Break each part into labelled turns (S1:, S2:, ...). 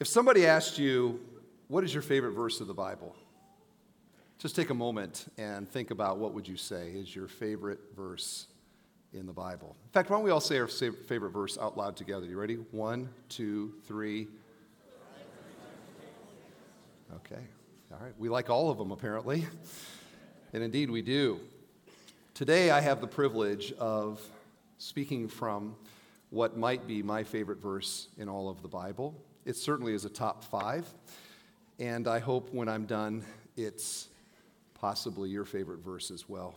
S1: If somebody asked you, what is your favorite verse of the Bible? Just take a moment and think about what would you say is your favorite verse in the Bible. In fact, why don't we all say our favorite verse out loud together? You ready? One, two, three. Okay. All right. We like all of them, apparently. And indeed, we do. Today, I have the privilege of speaking from what might be my favorite verse in all of the Bible. It certainly is a top five. And I hope when I'm done, it's possibly your favorite verse as well.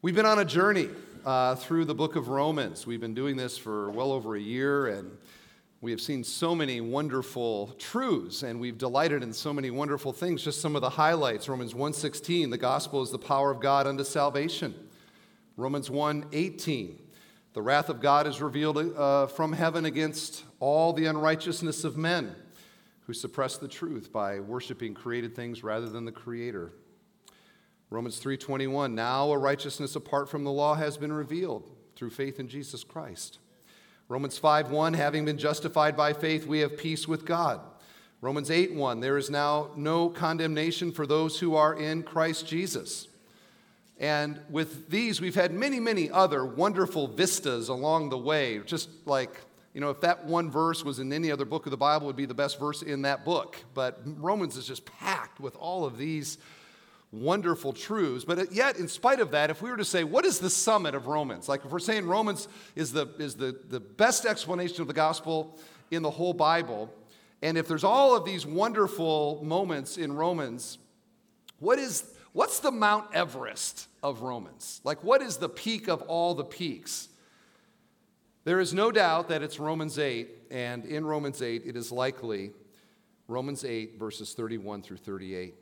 S1: We've been on a journey uh, through the book of Romans. We've been doing this for well over a year, and we have seen so many wonderful truths, and we've delighted in so many wonderful things. Just some of the highlights Romans 1:16, the gospel is the power of God unto salvation. Romans 1:18, the wrath of God is revealed uh, from heaven against all the unrighteousness of men who suppress the truth by worshiping created things rather than the creator. Romans 3:21 Now a righteousness apart from the law has been revealed through faith in Jesus Christ. Romans 5:1 Having been justified by faith we have peace with God. Romans 8:1 There is now no condemnation for those who are in Christ Jesus. And with these, we've had many, many other wonderful vistas along the way. Just like, you know, if that one verse was in any other book of the Bible, would be the best verse in that book. But Romans is just packed with all of these wonderful truths. But yet, in spite of that, if we were to say, what is the summit of Romans? Like if we're saying Romans is the, is the, the best explanation of the gospel in the whole Bible, and if there's all of these wonderful moments in Romans, what is what's the Mount Everest of Romans? Like, what is the peak of all the peaks? There is no doubt that it's Romans 8, and in Romans 8, it is likely Romans 8, verses 31 through 38.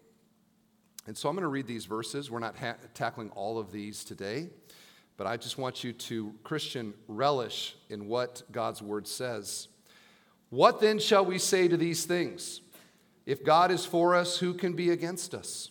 S1: And so I'm going to read these verses. We're not ha- tackling all of these today, but I just want you to, Christian, relish in what God's word says. What then shall we say to these things? If God is for us, who can be against us?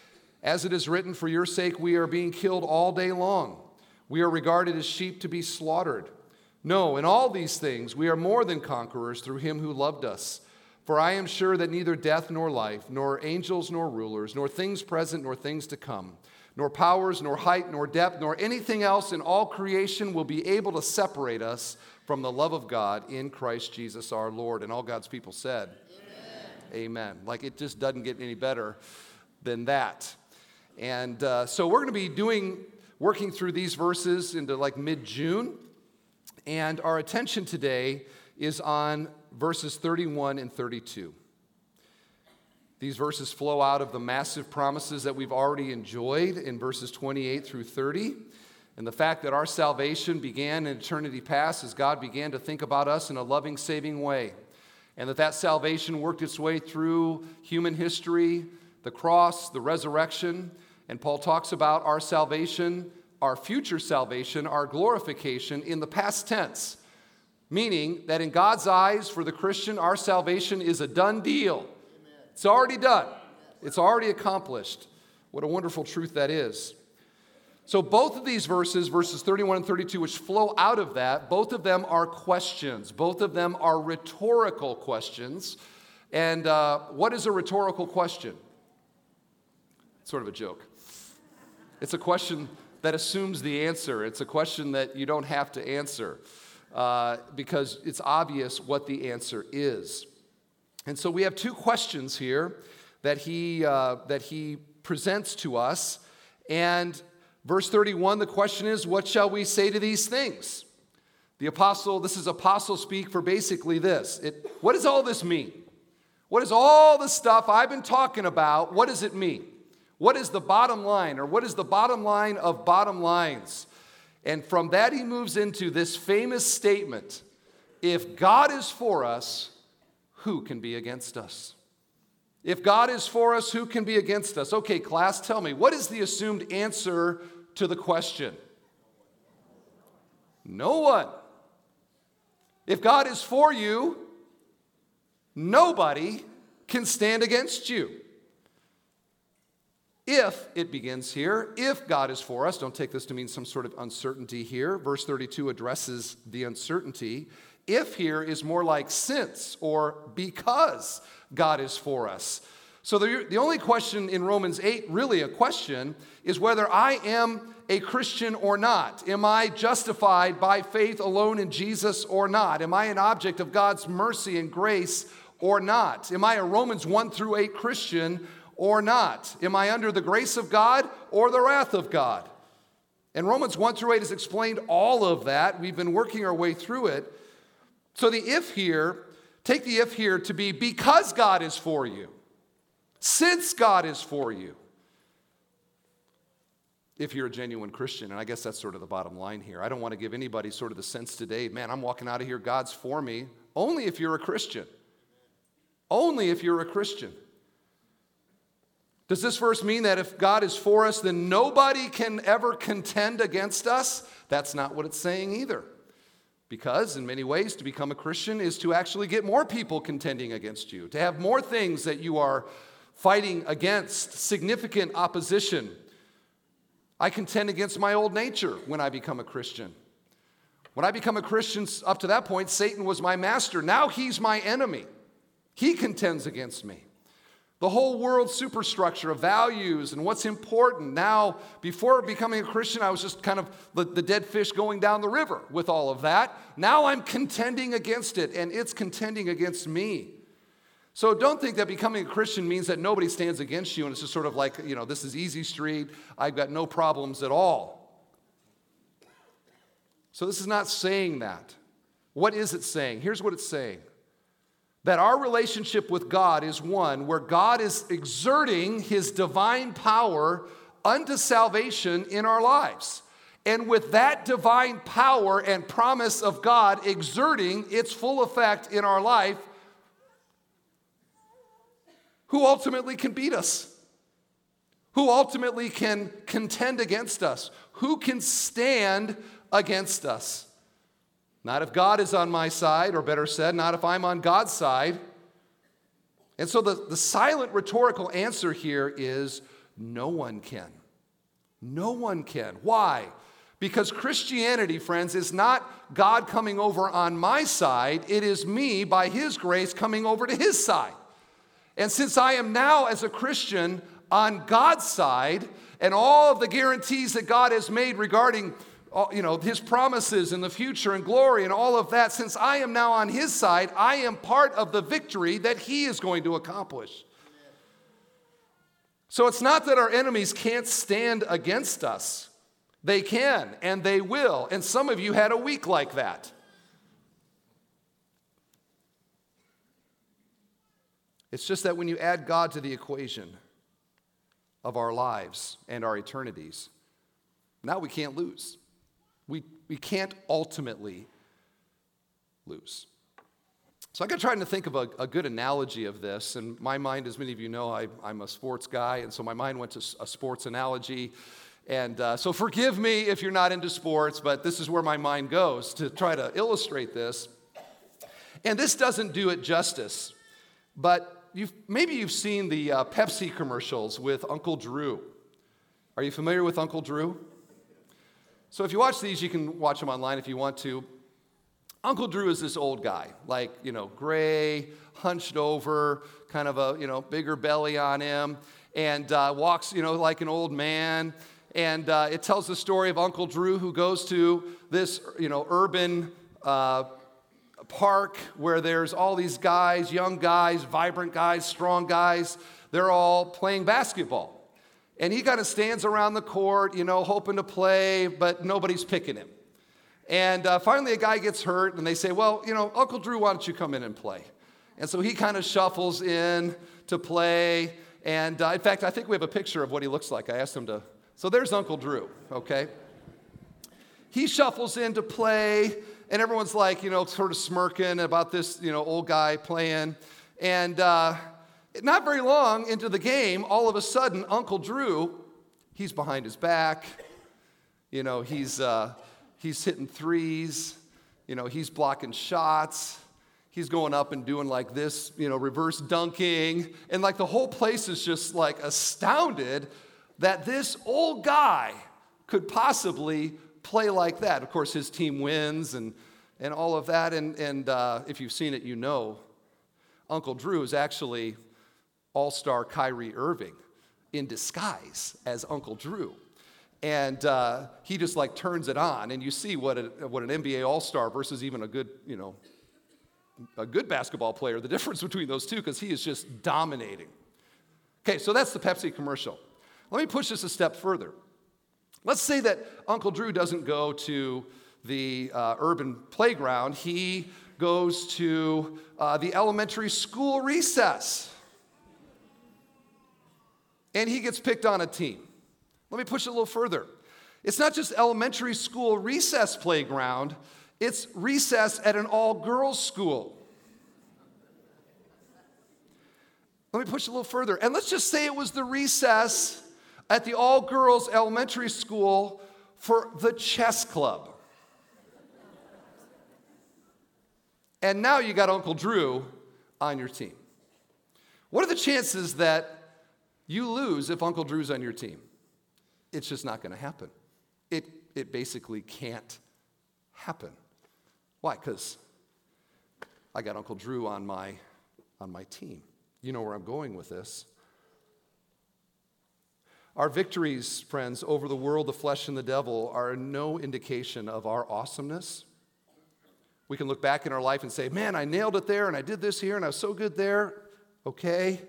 S1: As it is written, For your sake we are being killed all day long. We are regarded as sheep to be slaughtered. No, in all these things we are more than conquerors through him who loved us. For I am sure that neither death nor life, nor angels nor rulers, nor things present nor things to come, nor powers, nor height, nor depth, nor anything else in all creation will be able to separate us from the love of God in Christ Jesus our Lord. And all God's people said, Amen. Amen. Like it just doesn't get any better than that. And uh, so we're going to be doing, working through these verses into like mid June. And our attention today is on verses 31 and 32. These verses flow out of the massive promises that we've already enjoyed in verses 28 through 30. And the fact that our salvation began in eternity past as God began to think about us in a loving, saving way. And that that salvation worked its way through human history, the cross, the resurrection, and Paul talks about our salvation, our future salvation, our glorification in the past tense, meaning that in God's eyes, for the Christian, our salvation is a done deal. It's already done, it's already accomplished. What a wonderful truth that is. So, both of these verses, verses 31 and 32, which flow out of that, both of them are questions. Both of them are rhetorical questions. And uh, what is a rhetorical question? Sort of a joke. It's a question that assumes the answer. It's a question that you don't have to answer uh, because it's obvious what the answer is. And so we have two questions here that he, uh, that he presents to us. And verse 31, the question is, What shall we say to these things? The apostle, this is apostle speak for basically this. It, what does all this mean? What is all the stuff I've been talking about? What does it mean? What is the bottom line, or what is the bottom line of bottom lines? And from that, he moves into this famous statement If God is for us, who can be against us? If God is for us, who can be against us? Okay, class, tell me, what is the assumed answer to the question? No one. If God is for you, nobody can stand against you. If it begins here, if God is for us, don't take this to mean some sort of uncertainty here. Verse 32 addresses the uncertainty. If here is more like since or because God is for us. So the, the only question in Romans 8, really a question, is whether I am a Christian or not. Am I justified by faith alone in Jesus or not? Am I an object of God's mercy and grace or not? Am I a Romans 1 through 8 Christian or not? Am I under the grace of God or the wrath of God? And Romans 1 through 8 has explained all of that. We've been working our way through it. So the if here, take the if here to be because God is for you, since God is for you. If you're a genuine Christian, and I guess that's sort of the bottom line here. I don't want to give anybody sort of the sense today, man, I'm walking out of here, God's for me. Only if you're a Christian. Only if you're a Christian. Does this verse mean that if God is for us, then nobody can ever contend against us? That's not what it's saying either. Because, in many ways, to become a Christian is to actually get more people contending against you, to have more things that you are fighting against, significant opposition. I contend against my old nature when I become a Christian. When I become a Christian, up to that point, Satan was my master. Now he's my enemy. He contends against me. The whole world superstructure of values and what's important. Now, before becoming a Christian, I was just kind of the, the, dead fish going down the river with all of that. Now I'm contending against it, and it's contending against me. So don't think that becoming a Christian means that nobody stands against you and it's just sort of like, you know, this is easy street, I've got no problems at all. So this is not saying that. What is it saying? Here's what it's saying that our relationship with God is one where God is exerting his divine power unto salvation in our lives. And with that divine power and promise of God exerting its full effect in our life, who ultimately can beat us? Who ultimately can contend against us? Who can stand against us? Not if God is on my side, or better said, not if I'm on God's side. And so the, the silent rhetorical answer here is no one can. No one can. Why? Because Christianity, friends, is not God coming over on my side, it is me, by His grace, coming over to His side. And since I am now, as a Christian, on God's side, and all of the guarantees that God has made regarding you know, his promises in the future and glory and all of that, since I am now on his side, I am part of the victory that he is going to accomplish. So it's not that our enemies can't stand against us. They can and they will. And some of you had a week like that. It's just that when you add God to the equation of our lives and our eternities, now we can't lose. We, we can't ultimately lose. So I got trying to think of a, a, good analogy of this, and my mind, as many of you know, I, am a sports guy, and so my mind went to a sports analogy. And uh, so forgive me if you're not into sports, but this is where my mind goes to try to illustrate this. And this doesn't do it justice, but you've, maybe you've seen the uh, Pepsi commercials with Uncle Drew. Are you familiar with Uncle Drew? So if you watch these, you can watch them online if you want to. Uncle Drew is this old guy, like, you know, gray, hunched over, kind of a, you know, bigger belly on him, and uh, walks, you know, like an old man. And uh, it tells the story of Uncle Drew who goes to this, you know, urban uh, park where there's all these guys, young guys, vibrant guys, strong guys. They're all playing basketball. And he kind of stands around the court, you know, hoping to play, but nobody's picking him. And uh, finally, a guy gets hurt, and they say, Well, you know, Uncle Drew, why don't you come in and play? And so he kind of shuffles in to play. And uh, in fact, I think we have a picture of what he looks like. I asked him to. So there's Uncle Drew, okay? He shuffles in to play, and everyone's like, you know, sort of smirking about this, you know, old guy playing. And uh, not very long into the game, all of a sudden, Uncle Drew, he's behind his back. You know, he's, uh, he's hitting threes. You know, he's blocking shots. He's going up and doing like this, you know, reverse dunking. And like the whole place is just like astounded that this old guy could possibly play like that. Of course, his team wins and, and all of that. And, and uh, if you've seen it, you know Uncle Drew is actually all star Kyrie Irving in disguise as Uncle Drew. And uh, he just like turns it on, and you see what, a, what an NBA All Star versus even a good, you know, a good basketball player, the difference between those two, because he is just dominating. Okay, so that's the Pepsi commercial. Let me push this a step further. Let's say that Uncle Drew doesn't go to the uh, urban playground, he goes to uh, the elementary school recess. And he gets picked on a team. Let me push it a little further. It's not just elementary school recess playground, it's recess at an all girls school. Let me push a little further. And let's just say it was the recess at the all girls elementary school for the chess club. And now you got Uncle Drew on your team. What are the chances that you lose if Uncle Drew's on your team? It's just not going to happen. It, it basically can't happen. Why? Because I got Uncle Drew on my, on my team. You know where I'm going with this. Our victories, friends, over the world, the flesh, and the devil are no indication of our awesomeness. We can look back in our life and say, man, I nailed it there, and I did this here, and I was so good there. Okay.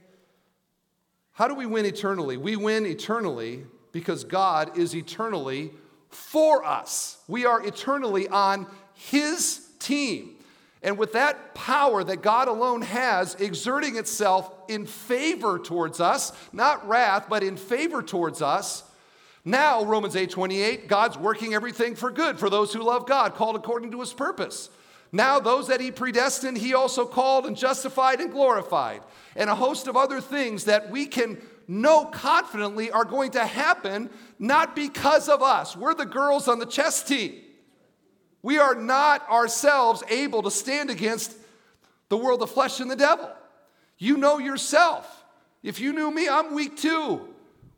S1: How do we win eternally? We win eternally because God is eternally for us. We are eternally on His team. And with that power that God alone has exerting itself in favor towards us, not wrath, but in favor towards us, now, Romans 8 28, God's working everything for good for those who love God, called according to his purpose. Now, those that he predestined, he also called and justified and glorified, and a host of other things that we can know confidently are going to happen not because of us. We're the girls on the chess team. We are not ourselves able to stand against the world of flesh and the devil. You know yourself. If you knew me, I'm weak too.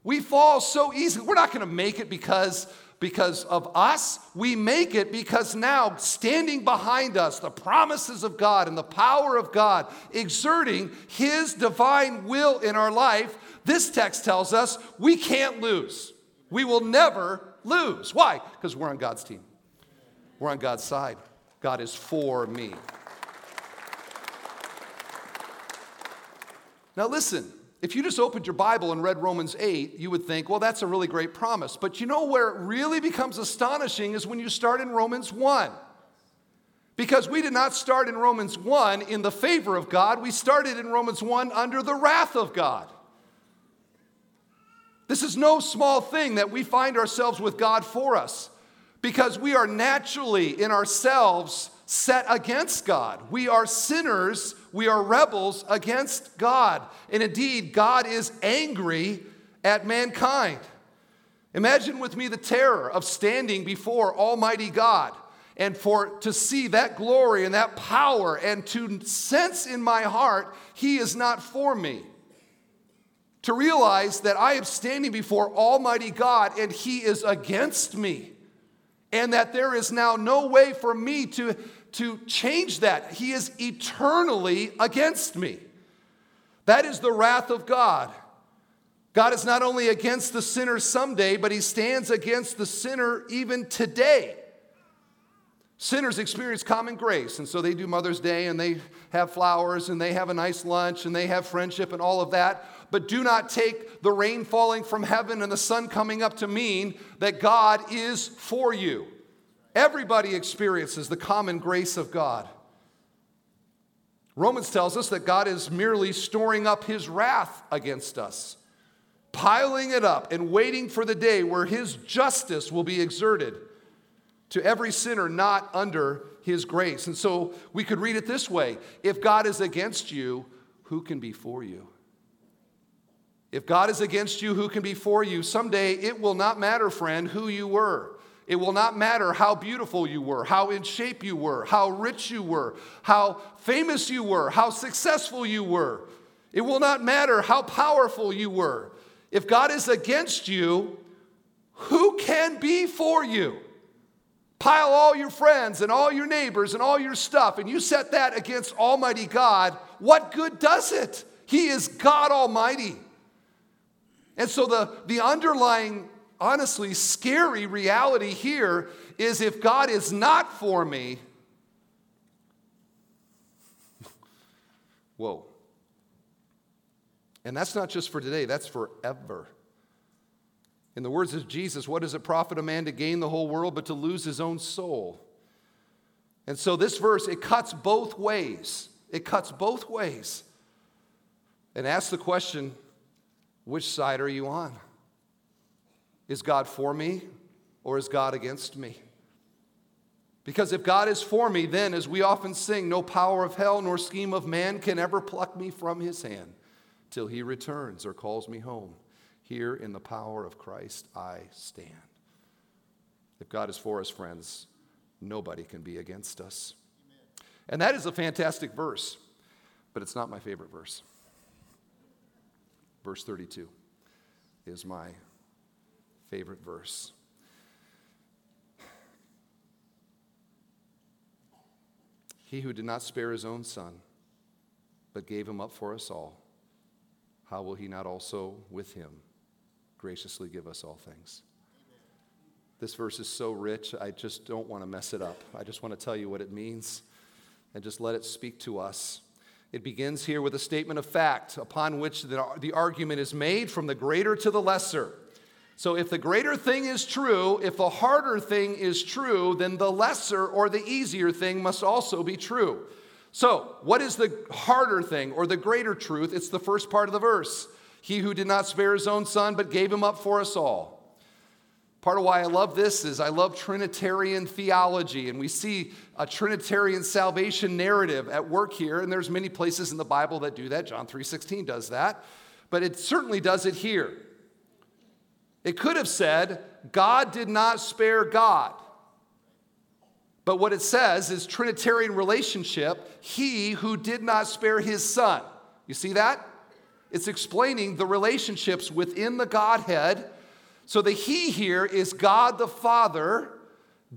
S1: We fall so easily. We're not going to make it because because of us. We make it because now, standing behind us, the promises of God and the power of God, exerting His divine will in our life, this text tells us we can't lose. We will never lose. Why? Because we're on God's team. We're on God's side. God is for me. Now, listen, if you just opened your Bible and read Romans 8, you would think, well, that's a really great promise. But you know where it really becomes astonishing is when you start in Romans 1. Because we did not start in Romans 1 in the favor of God, we started in Romans 1 under the wrath of God. This is no small thing that we find ourselves with God for us because we are naturally in ourselves set against God. We are sinners, we are rebels against God. And indeed, God is angry at mankind. Imagine with me the terror of standing before Almighty God and for to see that glory and that power and to sense in my heart he is not for me to realize that i am standing before almighty god and he is against me and that there is now no way for me to, to change that. He is eternally against me. That is the wrath of God. God is not only against the sinner someday, but he stands against the sinner even today. Sinners experience common grace, and so they do Mother's Day and they have flowers and they have a nice lunch and they have friendship and all of that but do not take the rain falling from heaven and the sun coming up to mean that God is for you. Everybody experiences the common grace of God. Romans tells us that God is merely storing up his wrath against us, piling it up and waiting for the day where his justice will be exerted to every sinner not under his grace. And so we could read it this way If God is against you, who can be for you? If God is against you, who can be for you? Someday it will not matter, friend, who you were. It will not matter how beautiful you were, how in shape you were, how rich you were, how famous you were, how successful you were. It will not matter how powerful you were. If God is against you, who can be for you? Pile all your friends and all your neighbors and all your stuff, and you set that against Almighty God. What good does it? He is God Almighty. And so, the, the underlying, honestly, scary reality here is if God is not for me, whoa. And that's not just for today, that's forever. In the words of Jesus, what does it profit a man to gain the whole world but to lose his own soul? And so this verse, it cuts both ways. It cuts both ways. And asks the question which side are you on? Is God for me or is God against me? Because if God is for me, then, as we often sing, no power of hell nor scheme of man can ever pluck me from his hand till he returns or calls me home. Here in the power of Christ I stand. If God is for us, friends, nobody can be against us. And that is a fantastic verse, but it's not my favorite verse. Verse 32 is my favorite verse. He who did not spare his own son, but gave him up for us all, how will he not also with him graciously give us all things? This verse is so rich, I just don't want to mess it up. I just want to tell you what it means and just let it speak to us. It begins here with a statement of fact upon which the, argument is made from the greater to the lesser. So, if the greater thing is true, if the harder thing is true, then the lesser or the easier thing must also be true. So, what is the harder thing or the greater truth? It's the first part of the verse. He who did not spare his own son, but gave him up for us all. Part of why I love this is I love Trinitarian theology, and we see a Trinitarian salvation narrative at work here, and there's many places in the Bible that do that. John 3:16 does that, but it certainly does it here. It could have said, God did not spare God. But what it says is Trinitarian relationship, he who did not spare his son. You see that? It's explaining the relationships within the Godhead so the He here is God the Father,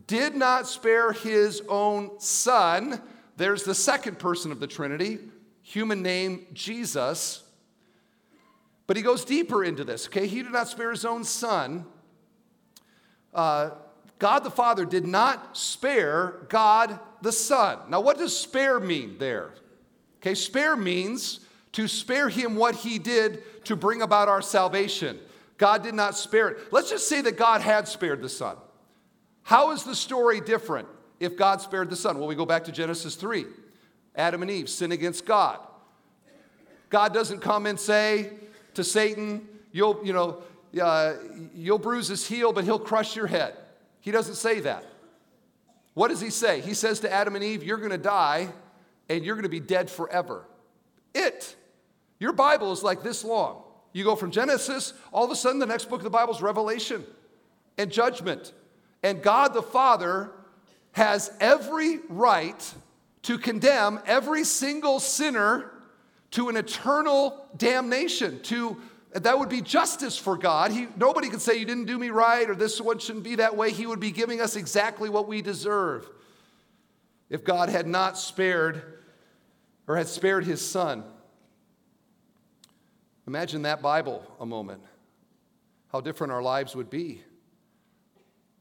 S1: did not spare his own Son. There's the second person of the Trinity, human name Jesus. But he goes deeper into this, okay? He did not spare his own Son. Uh, God the Father did not spare God the Son. Now, what does spare mean there? Okay, spare means to spare him what he did to bring about our salvation. God did not spare it. Let's just say that God had spared the son. How is the story different if God spared the son? Well, we go back to Genesis 3. Adam and Eve sin against God. God doesn't come and say to Satan, you'll, you know, uh, you'll bruise his heel, but he'll crush your head. He doesn't say that. What does he say? He says to Adam and Eve, You're going to die and you're going to be dead forever. It. Your Bible is like this long. You go from Genesis, all of a sudden, the next book of the Bible is Revelation and judgment. And God the Father has every right to condemn every single sinner to an eternal damnation, to that would be justice for God. He, nobody could say, You didn't do me right, or this one shouldn't be that way. He would be giving us exactly what we deserve if God had not spared or had spared his son. Imagine that Bible a moment, how different our lives would be.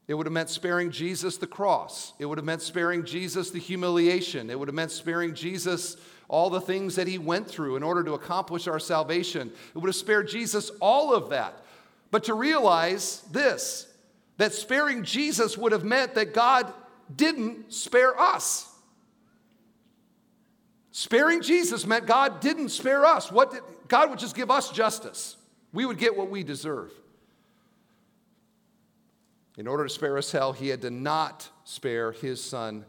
S1: It would have meant sparing Jesus the cross. It would have meant sparing Jesus the humiliation. It would have meant sparing Jesus all the things that he went through in order to accomplish our salvation. It would have spared Jesus all of that. But to realize this, that sparing Jesus would have meant that God didn't spare us. Sparing Jesus meant God didn't spare us. What did, God would just give us justice. We would get what we deserve. In order to spare us hell, he had to not spare his son,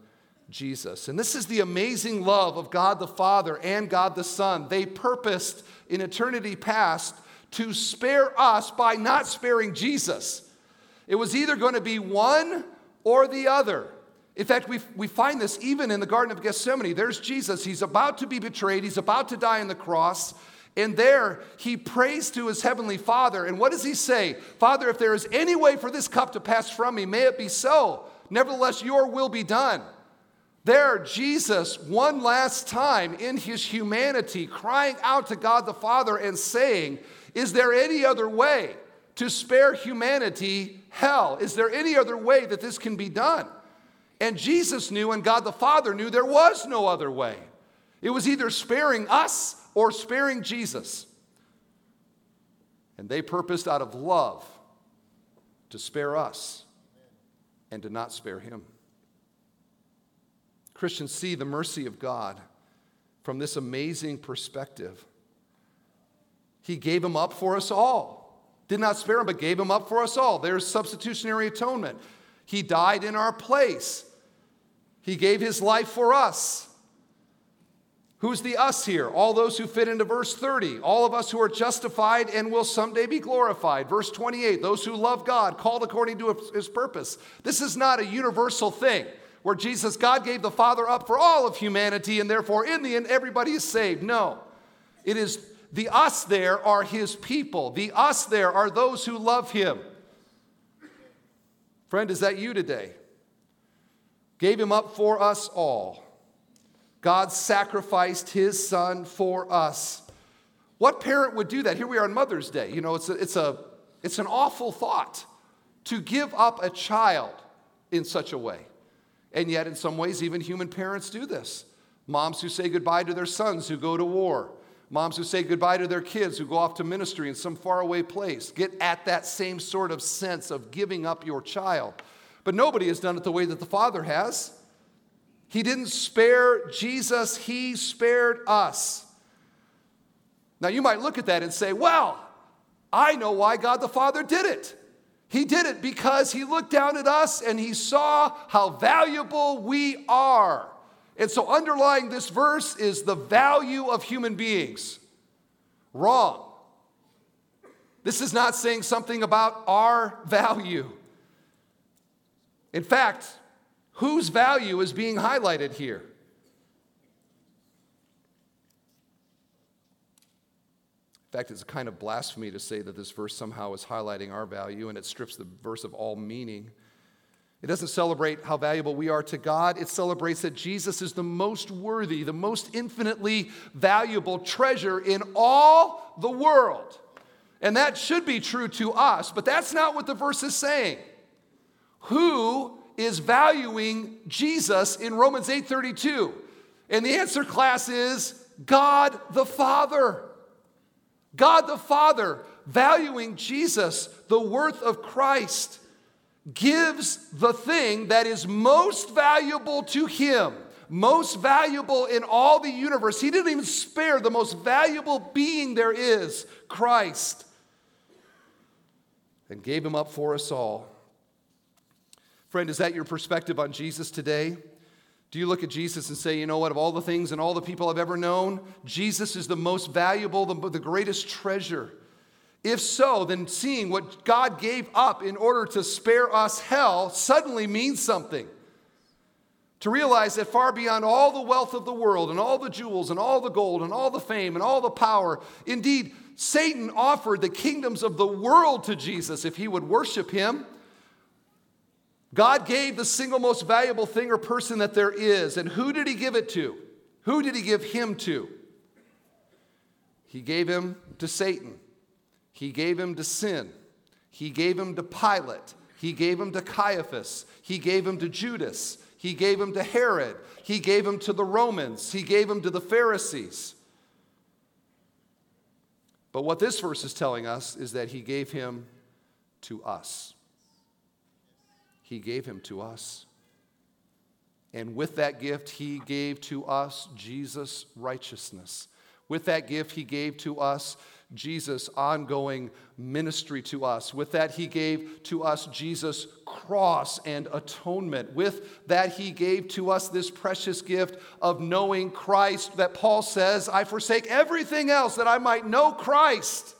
S1: Jesus. And this is the amazing love of God the Father and God the Son. They purposed in eternity past to spare us by not sparing Jesus. It was either going to be one or the other. In fact, we, we find this even in the Garden of Gethsemane. There's Jesus. He's about to be betrayed, he's about to die on the cross. And there he prays to his heavenly Father. And what does he say? Father, if there is any way for this cup to pass from me, may it be so. Nevertheless, your will be done. There, Jesus, one last time in his humanity, crying out to God the Father and saying, Is there any other way to spare humanity hell? Is there any other way that this can be done? And Jesus knew, and God the Father knew, there was no other way. It was either sparing us or sparing Jesus. And they purposed out of love to spare us and to not spare him. Christians see the mercy of God from this amazing perspective. He gave him up for us all. Did not spare him, but gave him up for us all. There's substitutionary atonement. He died in our place. He gave his life for us. Who's the us here? All those who fit into verse 30. All of us who are justified and will someday be glorified. Verse 28. Those who love God, called according to his purpose. This is not a universal thing where Jesus, God gave the Father up for all of humanity and therefore in the end everybody is saved. No. It is the us there are his people. The us there are those who love him. Friend, is that you today? Gave him up for us all. God sacrificed his son for us. What parent would do that? Here we are on Mother's Day. You know, it's, a, it's, a, it's an awful thought to give up a child in such a way. And yet, in some ways, even human parents do this. Moms who say goodbye to their sons who go to war, moms who say goodbye to their kids who go off to ministry in some faraway place, get at that same sort of sense of giving up your child. But nobody has done it the way that the Father has. He didn't spare Jesus, He spared us. Now, you might look at that and say, well, I know why God the Father did it. He did it because He looked down at us and He saw how valuable we are. And so, underlying this verse is the value of human beings. Wrong. This is not saying something about our value. In fact, Whose value is being highlighted here? In fact, it's a kind of blasphemy to say that this verse somehow is highlighting our value and it strips the verse of all meaning. It doesn't celebrate how valuable we are to God. It celebrates that Jesus is the most worthy, the most infinitely valuable treasure in all the world. And that should be true to us, but that's not what the verse is saying. Who is valuing Jesus in Romans 8:32? And the answer class is God the Father. God the Father valuing Jesus, the worth of Christ, gives the thing that is most valuable to him, most valuable in all the universe. He didn't even spare the most valuable being there is, Christ, and gave him up for us all. Friend, is that your perspective on Jesus today? Do you look at Jesus and say, you know what, of all the things and all the people I've ever known, Jesus is the most valuable, the, the greatest treasure? If so, then seeing what God gave up in order to spare us hell suddenly means something. To realize that far beyond all the wealth of the world and all the jewels and all the gold and all the fame and all the power, indeed, Satan offered the kingdoms of the world to Jesus if he would worship him. God gave the single most valuable thing or person that there is. And who did He give it to? Who did He give Him to? He gave Him to Satan. He gave Him to sin. He gave Him to Pilate. He gave Him to Caiaphas. He gave Him to Judas. He gave Him to Herod. He gave Him to the Romans. He gave Him to the Pharisees. But what this verse is telling us is that He gave Him to us. He gave him to us. And with that gift, he gave to us Jesus' righteousness. With that gift, he gave to us Jesus' ongoing ministry to us. With that, he gave to us Jesus' cross and atonement. With that, he gave to us this precious gift of knowing Christ that Paul says, I forsake everything else that I might know Christ.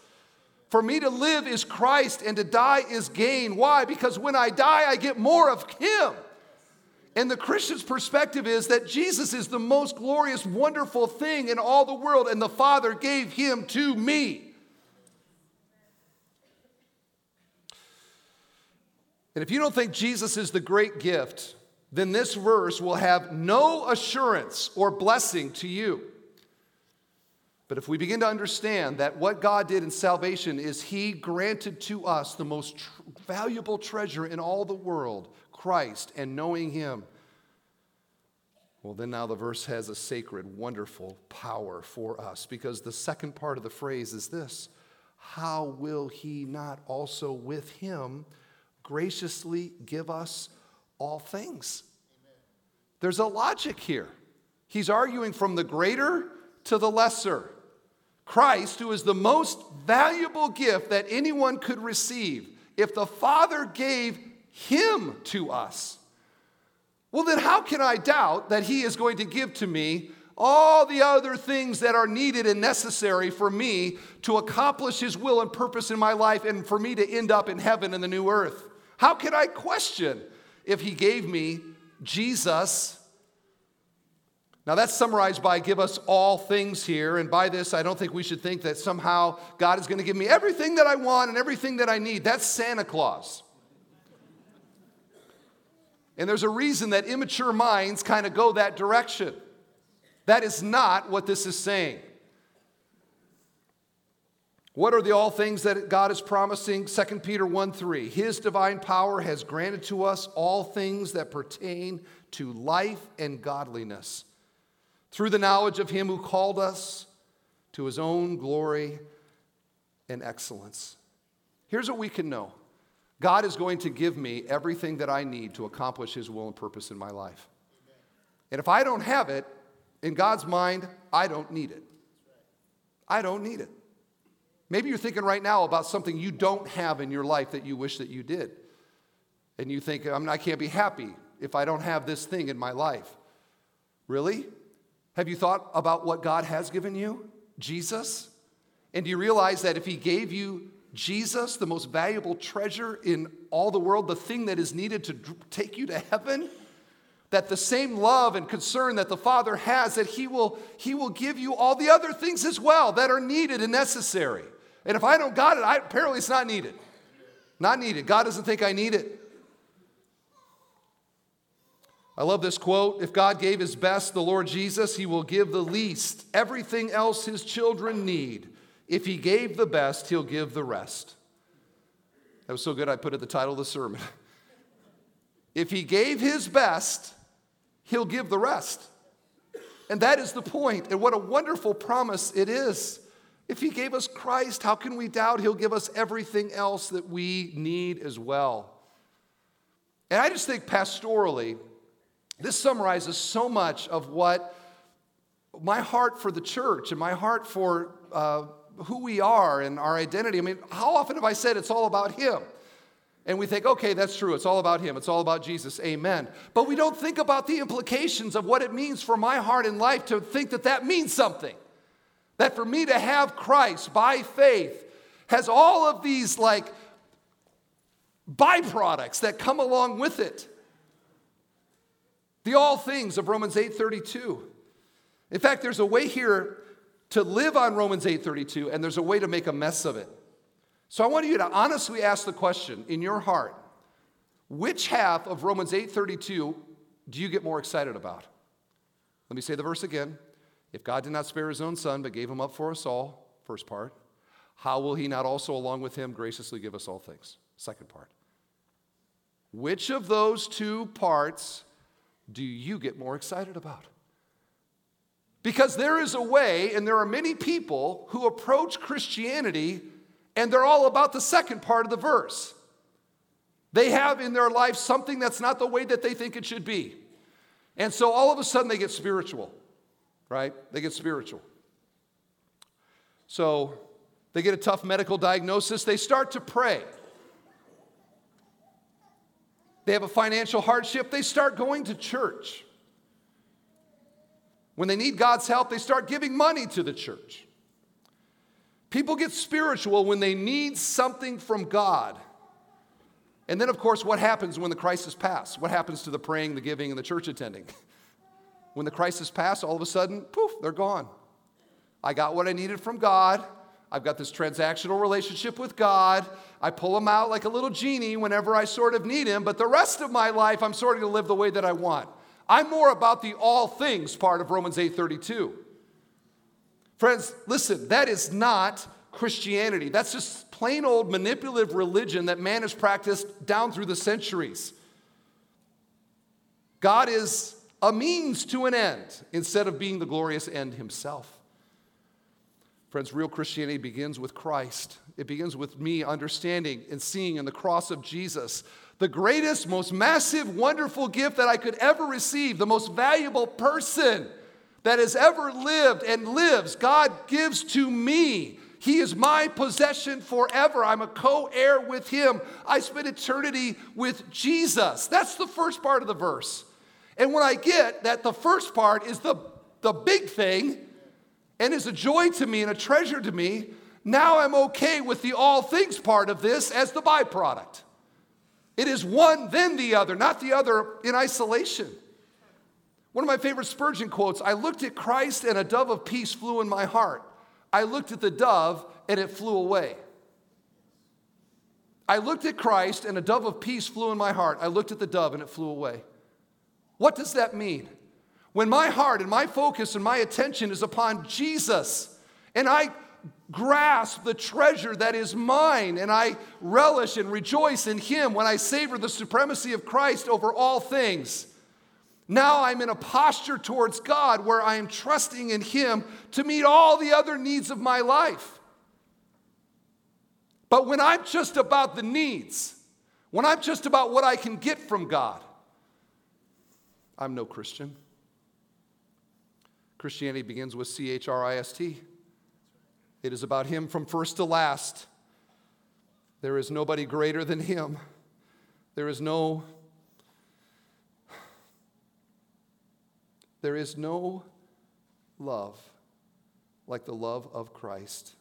S1: For me to live is Christ and to die is gain. Why? Because when I die, I get more of him. And the Christian's perspective is that Jesus is the most glorious, wonderful thing in all the world, and the Father gave him to me. And if you don't think Jesus is the great gift, then this verse will have no assurance or blessing to you. But if we begin to understand that what God did in salvation is He granted to us the most tr- valuable treasure in all the world, Christ and knowing Him, well, then now the verse has a sacred, wonderful power for us because the second part of the phrase is this How will He not also with Him graciously give us all things? Amen. There's a logic here. He's arguing from the greater to the lesser. Christ, who is the most valuable gift that anyone could receive, if the Father gave him to us, well, then how can I doubt that he is going to give to me all the other things that are needed and necessary for me to accomplish his will and purpose in my life and for me to end up in heaven in the new earth? How can I question if he gave me Jesus? Now, that's summarized by give us all things here. And by this, I don't think we should think that somehow God is going to give me everything that I want and everything that I need. That's Santa Claus. And there's a reason that immature minds kind of go that direction. That is not what this is saying. What are the all things that God is promising? 2 Peter 1 3. His divine power has granted to us all things that pertain to life and godliness through the knowledge of Him who called us to His own glory and excellence. Here's what we can know God is going to give me everything that I need to accomplish His will and purpose in my life. And if I don't have it, in God's mind, I don't need it. I don't need it. Maybe you're thinking right now about something you don't have in your life that you wish that you did. And you think, I mean, I can't be happy if I don't have this thing in my life. Really? Have you thought about what God has given you? Jesus? And do you realize that if He gave you Jesus, the most valuable treasure in all the world, the thing that is needed to take you to heaven, that the same love and concern that the Father has, that He will, he will give you all the other things as well that are needed and necessary. And if I don't got it, I, apparently it's not needed. Not needed. God doesn't think I need it. I love this quote If God gave His best, the Lord Jesus, He will give the least. Everything else His children need. If he gave the best, he'll give the rest. That was so good, I put it the title of the sermon. if he gave his best, he'll give the rest. And that is the point. And what a wonderful promise it is. If he gave us Christ, how can we doubt he'll give us everything else that we need as well? And I just think pastorally, this summarizes so much of what my heart for the church and my heart for uh, who we are and our identity. I mean, how often have I said it's all about Him? And we think, okay, that's true. It's all about Him. It's all about Jesus. Amen. But we don't think about the implications of what it means for my heart and life to think that that means something. That for me to have Christ by faith has all of these like byproducts that come along with it. The all things of Romans 8:32. In fact, there's a way here to live on Romans 8:32 and there's a way to make a mess of it. So I want you to honestly ask the question in your heart, which half of Romans 8:32 do you get more excited about? Let me say the verse again. If God did not spare his own son but gave him up for us all, first part, how will he not also along with him graciously give us all things? Second part. Which of those two parts do you get more excited about? Because there is a way, and there are many people who approach Christianity and they're all about the second part of the verse. They have in their life something that's not the way that they think it should be. And so all of a sudden they get spiritual, right? They get spiritual. So they get a tough medical diagnosis, they start to pray. They have a financial hardship, they start going to church. When they need God's help, they start giving money to the church. People get spiritual when they need something from God. And then, of course, what happens when the crisis passes? What happens to the praying, the giving, and the church attending? when the crisis passes, all of a sudden, poof, they're gone. I got what I needed from God. I've got this transactional relationship with God. I pull him out like a little genie whenever I sort of need him, but the rest of my life, I'm sort of to live the way that I want. I'm more about the all things part of Romans 8:32. Friends, listen, that is not Christianity. That's just plain old manipulative religion that man has practiced down through the centuries. God is a means to an end instead of being the glorious end himself. Friends, real Christianity begins with Christ. It begins with me understanding and seeing in the cross of Jesus the greatest, most massive, wonderful gift that I could ever receive, the most valuable person that has ever lived and lives, God gives to me. He is my possession forever. I'm a co heir with Him. I spend eternity with Jesus. That's the first part of the verse. And when I get that the first part is the, the big thing and is a joy to me and a treasure to me, now I'm okay with the all things part of this as the byproduct. It is one, then the other, not the other in isolation. One of my favorite Spurgeon quotes I looked at Christ and a dove of peace flew in my heart. I looked at the dove and it flew away. I looked at Christ and a dove of peace flew in my heart. I looked at the dove and it flew away. What does that mean? When my heart and my focus and my attention is upon Jesus and I grasp the treasure that is mine and I relish and rejoice in Him when I savor the supremacy of Christ over all things. Now I'm in a posture towards God where I am trusting in Him to meet all the other needs of my life. But when I'm just about the needs, when I'm just about what I can get from God, I'm no Christian. Christianity begins with C H R I S T. It is about Him from first to last. There is nobody greater than Him. There is no There is no love like the love of Christ.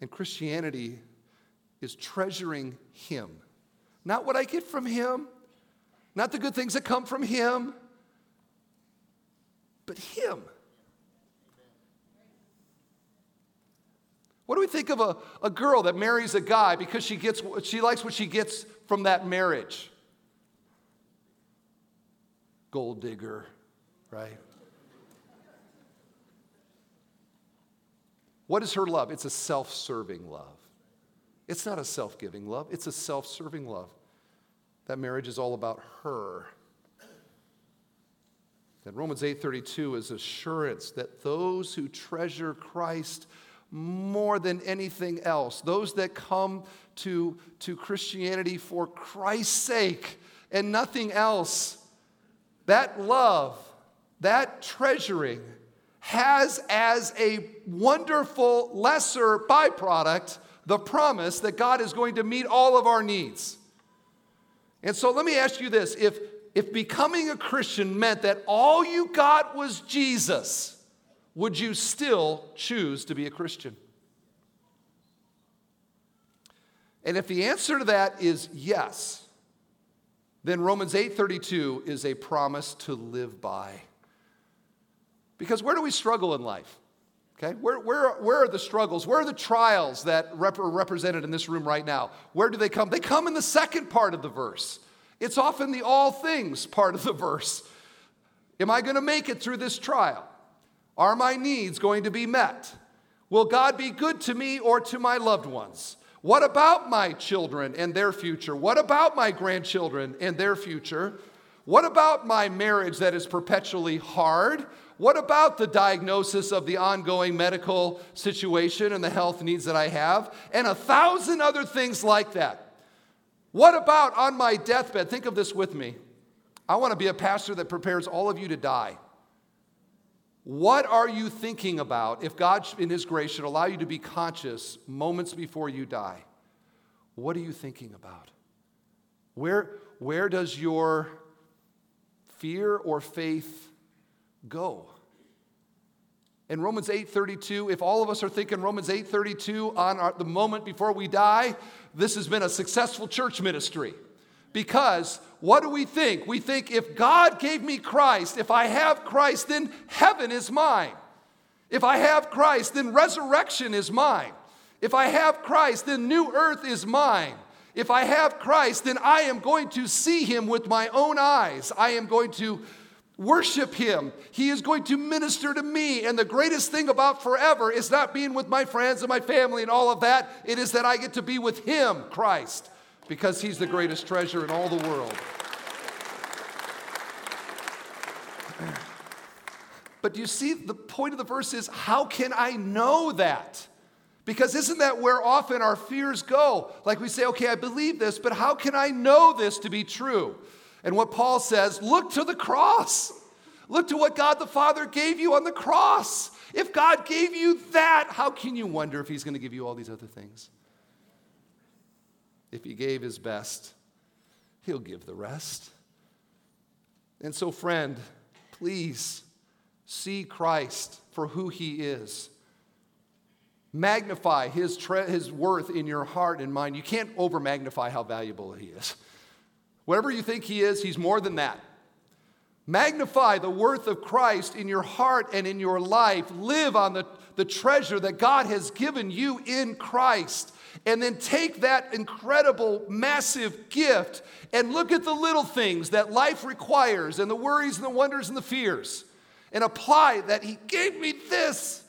S1: And Christianity is treasuring Him. Not what I get from Him, not the good things that come from Him, but Him. What do we think of a, a girl that marries a guy because she, gets, she likes what she gets from that marriage? Gold digger, right? What is her love? It's a self serving love. It's not a self giving love, it's a self serving love. That marriage is all about her. Romans 8:32 is assurance that those who treasure Christ more than anything else. Those that come to, to Christianity for Christ's sake and nothing else. That love, that treasuring has as a wonderful lesser byproduct the promise that God is going to meet all of our needs. And so let me ask you this if, if becoming a Christian meant that all you got was Jesus, would you still choose to be a Christian? And if the answer to that is yes, then Romans 8:32 is a promise to live by. Because where do we struggle in life? Okay, where, where, where are the struggles? Where are the trials that rep- are represented in this room right now? Where do they come? They come in the second part of the verse. It's often the all things part of the verse. Am I going to make it through this trial? Are my needs going to be met? Will God be good to me or to my loved ones? What about my children and their future? What about my grandchildren and their future? What about my marriage that is perpetually hard? What about the diagnosis of the ongoing medical situation and the health needs that I have? And a thousand other things like that. What about on my deathbed? Think of this with me. I want to be a pastor that prepares all of you to die. What are you thinking about if God, in His grace, should allow you to be conscious moments before you die? What are you thinking about? Where, where does your fear or faith go? In Romans 8:32, if all of us are thinking Romans 8:32 on our, the moment before we die, this has been a successful church ministry. Because what do we think? We think if God gave me Christ, if I have Christ, then heaven is mine. If I have Christ, then resurrection is mine. If I have Christ, then new earth is mine. If I have Christ, then I am going to see him with my own eyes. I am going to worship him. He is going to minister to me. And the greatest thing about forever is not being with my friends and my family and all of that. It is that I get to be with him, Christ because he's the greatest treasure in all the world. But do you see the point of the verse is how can I know that? Because isn't that where often our fears go? Like we say, okay, I believe this, but how can I know this to be true? And what Paul says, look to the cross. Look to what God the Father gave you on the cross. If God gave you that, how can you wonder if He's going to give you all these other things? If he gave his best, he'll give the rest. And so, friend, please see Christ for who he is. Magnify his, tre- his worth in your heart and mind. You can't over magnify how valuable he is. Whatever you think he is, he's more than that. Magnify the worth of Christ in your heart and in your life. Live on the, the treasure that God has given you in Christ and then take that incredible, massive gift and look at the little things that life requires and the worries and the wonders and the fears and apply that He gave me this,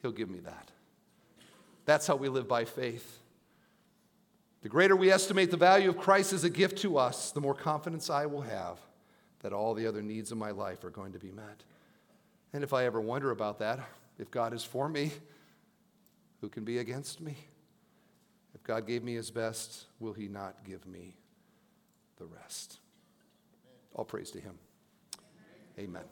S1: He'll give me that. That's how we live by faith. The greater we estimate the value of Christ as a gift to us, the more confidence I will have that all the other needs of my life are going to be met. And if I ever wonder about that, if God is for me, who can be against me? If God gave me his best, will he not give me the rest? All praise to him. Amen.